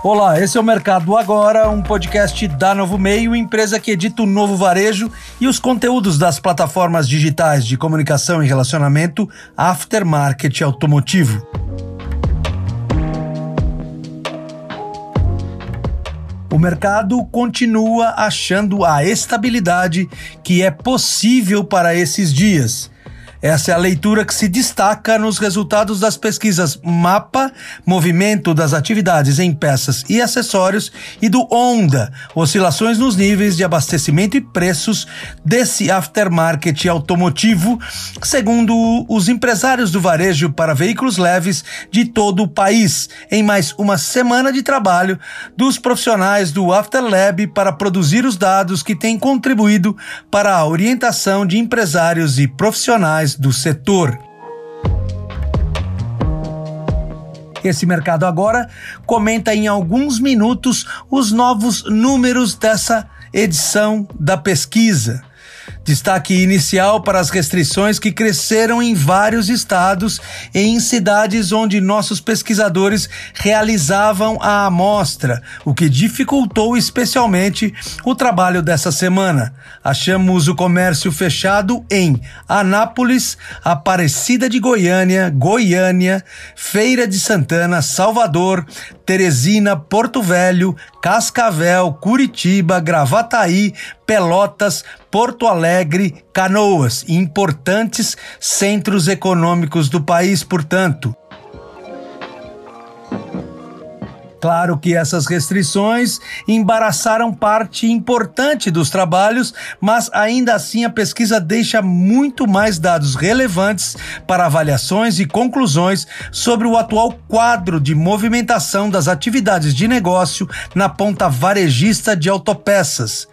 Olá, esse é o Mercado Agora, um podcast da Novo Meio, empresa que edita o novo varejo e os conteúdos das plataformas digitais de comunicação e relacionamento aftermarket automotivo. O mercado continua achando a estabilidade que é possível para esses dias essa é a leitura que se destaca nos resultados das pesquisas MAPA, Movimento das Atividades em Peças e Acessórios, e do ONDA, Oscilações nos Níveis de Abastecimento e Preços desse aftermarket automotivo, segundo os empresários do varejo para veículos leves de todo o país, em mais uma semana de trabalho dos profissionais do Afterlab para produzir os dados que têm contribuído para a orientação de empresários e profissionais do setor. Esse mercado agora comenta em alguns minutos os novos números dessa edição da pesquisa. Destaque inicial para as restrições que cresceram em vários estados e em cidades onde nossos pesquisadores realizavam a amostra, o que dificultou especialmente o trabalho dessa semana. Achamos o comércio fechado em Anápolis, Aparecida de Goiânia, Goiânia, Feira de Santana, Salvador, Teresina, Porto Velho, Cascavel, Curitiba, Gravataí, Pelotas, Porto Alegre, Canoas, importantes centros econômicos do país, portanto. Claro que essas restrições embaraçaram parte importante dos trabalhos, mas ainda assim a pesquisa deixa muito mais dados relevantes para avaliações e conclusões sobre o atual quadro de movimentação das atividades de negócio na ponta varejista de autopeças.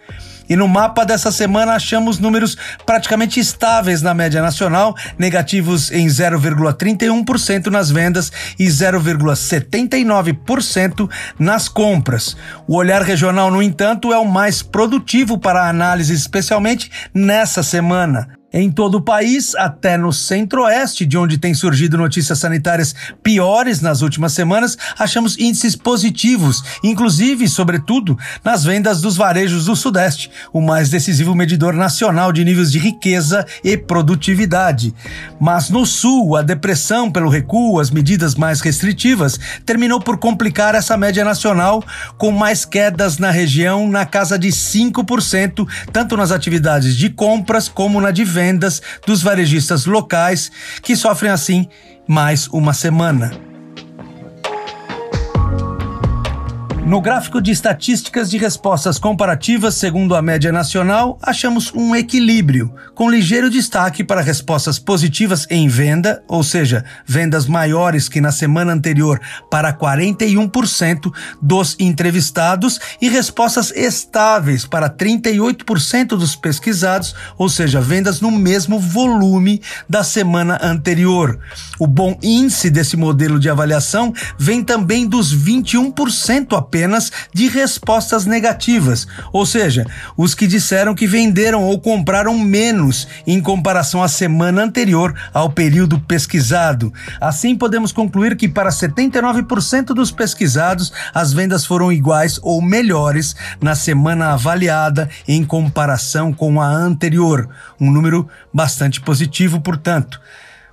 E no mapa dessa semana achamos números praticamente estáveis na média nacional, negativos em 0,31% nas vendas e 0,79% nas compras. O olhar regional, no entanto, é o mais produtivo para a análise, especialmente nessa semana. Em todo o país, até no centro-oeste, de onde tem surgido notícias sanitárias piores nas últimas semanas, achamos índices positivos, inclusive, sobretudo, nas vendas dos varejos do Sudeste, o mais decisivo medidor nacional de níveis de riqueza e produtividade. Mas no Sul, a depressão pelo recuo, as medidas mais restritivas, terminou por complicar essa média nacional, com mais quedas na região na casa de 5%, tanto nas atividades de compras como na de vendas vendas dos varejistas locais que sofrem assim mais uma semana. No gráfico de estatísticas de respostas comparativas segundo a média nacional, achamos um equilíbrio, com ligeiro destaque para respostas positivas em venda, ou seja, vendas maiores que na semana anterior para 41% dos entrevistados, e respostas estáveis para 38% dos pesquisados, ou seja, vendas no mesmo volume da semana anterior. O bom índice desse modelo de avaliação vem também dos 21% apenas apenas de respostas negativas, ou seja, os que disseram que venderam ou compraram menos em comparação à semana anterior ao período pesquisado. Assim, podemos concluir que para 79% dos pesquisados, as vendas foram iguais ou melhores na semana avaliada em comparação com a anterior, um número bastante positivo, portanto.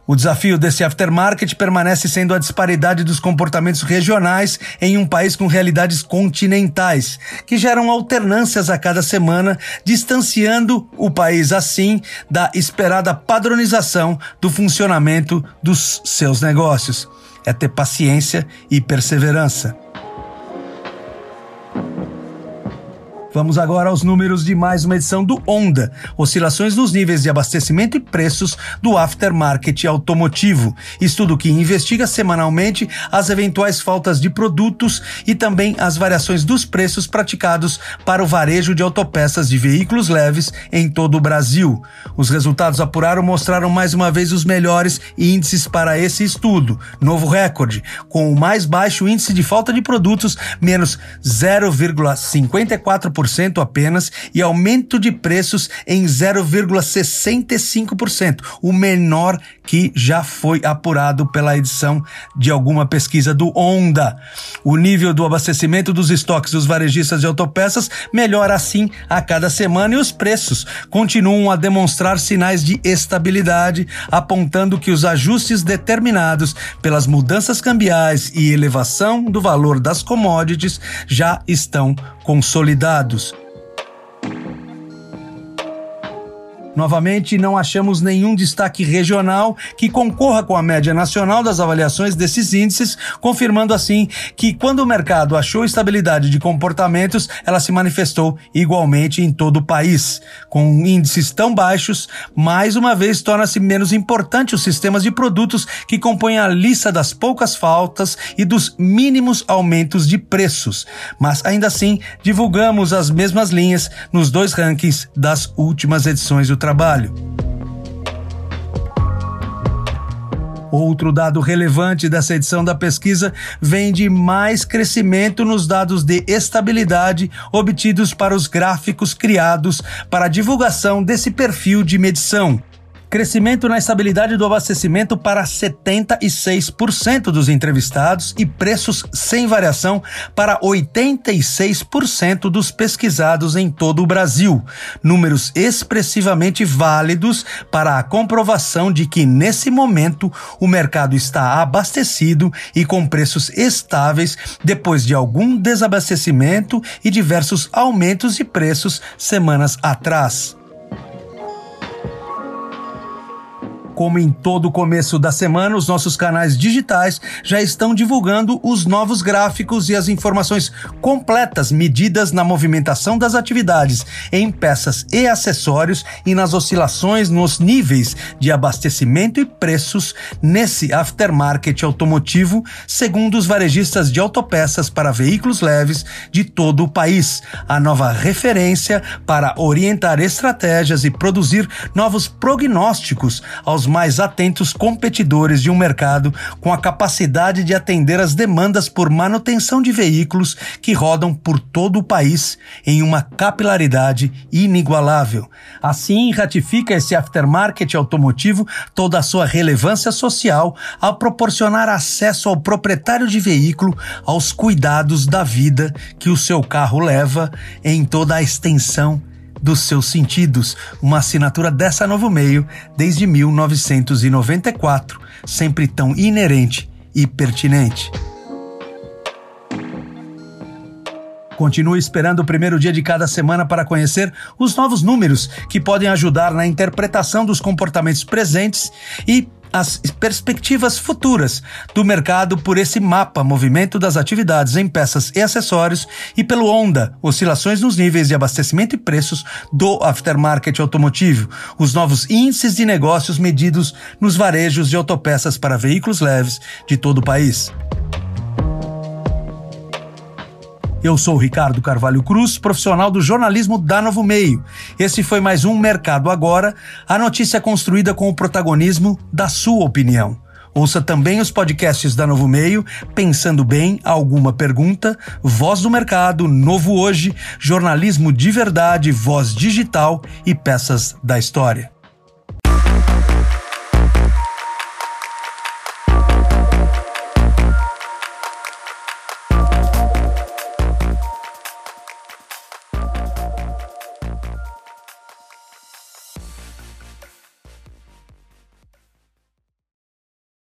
O desafio desse aftermarket permanece sendo a disparidade dos comportamentos regionais em um país com realidades continentais, que geram alternâncias a cada semana, distanciando o país assim da esperada padronização do funcionamento dos seus negócios. É ter paciência e perseverança. Vamos agora aos números de mais uma edição do Onda, oscilações nos níveis de abastecimento e preços do aftermarket automotivo, estudo que investiga semanalmente as eventuais faltas de produtos e também as variações dos preços praticados para o varejo de autopeças de veículos leves em todo o Brasil. Os resultados apuraram mostraram mais uma vez os melhores índices para esse estudo, novo recorde, com o mais baixo índice de falta de produtos, menos 0,54% 0,5% apenas e aumento de preços em 0,65%, o menor que já foi apurado pela edição de alguma pesquisa do Onda. O nível do abastecimento dos estoques dos varejistas de autopeças melhora assim a cada semana e os preços continuam a demonstrar sinais de estabilidade, apontando que os ajustes determinados pelas mudanças cambiais e elevação do valor das commodities já estão consolidados dados Novamente, não achamos nenhum destaque regional que concorra com a média nacional das avaliações desses índices, confirmando assim que, quando o mercado achou estabilidade de comportamentos, ela se manifestou igualmente em todo o país. Com índices tão baixos, mais uma vez torna-se menos importante os sistemas de produtos que compõem a lista das poucas faltas e dos mínimos aumentos de preços. Mas ainda assim, divulgamos as mesmas linhas nos dois rankings das últimas edições do trabalho. Outro dado relevante dessa edição da pesquisa vem de mais crescimento nos dados de estabilidade obtidos para os gráficos criados para a divulgação desse perfil de medição. Crescimento na estabilidade do abastecimento para 76% dos entrevistados e preços sem variação para 86% dos pesquisados em todo o Brasil. Números expressivamente válidos para a comprovação de que, nesse momento, o mercado está abastecido e com preços estáveis depois de algum desabastecimento e diversos aumentos de preços semanas atrás. Como em todo começo da semana, os nossos canais digitais já estão divulgando os novos gráficos e as informações completas medidas na movimentação das atividades em peças e acessórios e nas oscilações nos níveis de abastecimento e preços nesse aftermarket automotivo, segundo os varejistas de autopeças para veículos leves de todo o país. A nova referência para orientar estratégias e produzir novos prognósticos aos mais atentos competidores de um mercado com a capacidade de atender as demandas por manutenção de veículos que rodam por todo o país em uma capilaridade inigualável. Assim, ratifica esse aftermarket automotivo toda a sua relevância social ao proporcionar acesso ao proprietário de veículo aos cuidados da vida que o seu carro leva em toda a extensão dos seus sentidos, uma assinatura dessa novo meio desde 1994, sempre tão inerente e pertinente. Continue esperando o primeiro dia de cada semana para conhecer os novos números que podem ajudar na interpretação dos comportamentos presentes e as perspectivas futuras do mercado por esse mapa movimento das atividades em peças e acessórios e pelo ONDA, oscilações nos níveis de abastecimento e preços do aftermarket automotivo, os novos índices de negócios medidos nos varejos de autopeças para veículos leves de todo o país. Eu sou Ricardo Carvalho Cruz, profissional do jornalismo da Novo Meio. Esse foi mais um Mercado Agora, a notícia construída com o protagonismo da sua opinião. Ouça também os podcasts da Novo Meio, Pensando Bem, Alguma Pergunta, Voz do Mercado, Novo Hoje, Jornalismo de Verdade, Voz Digital e Peças da História.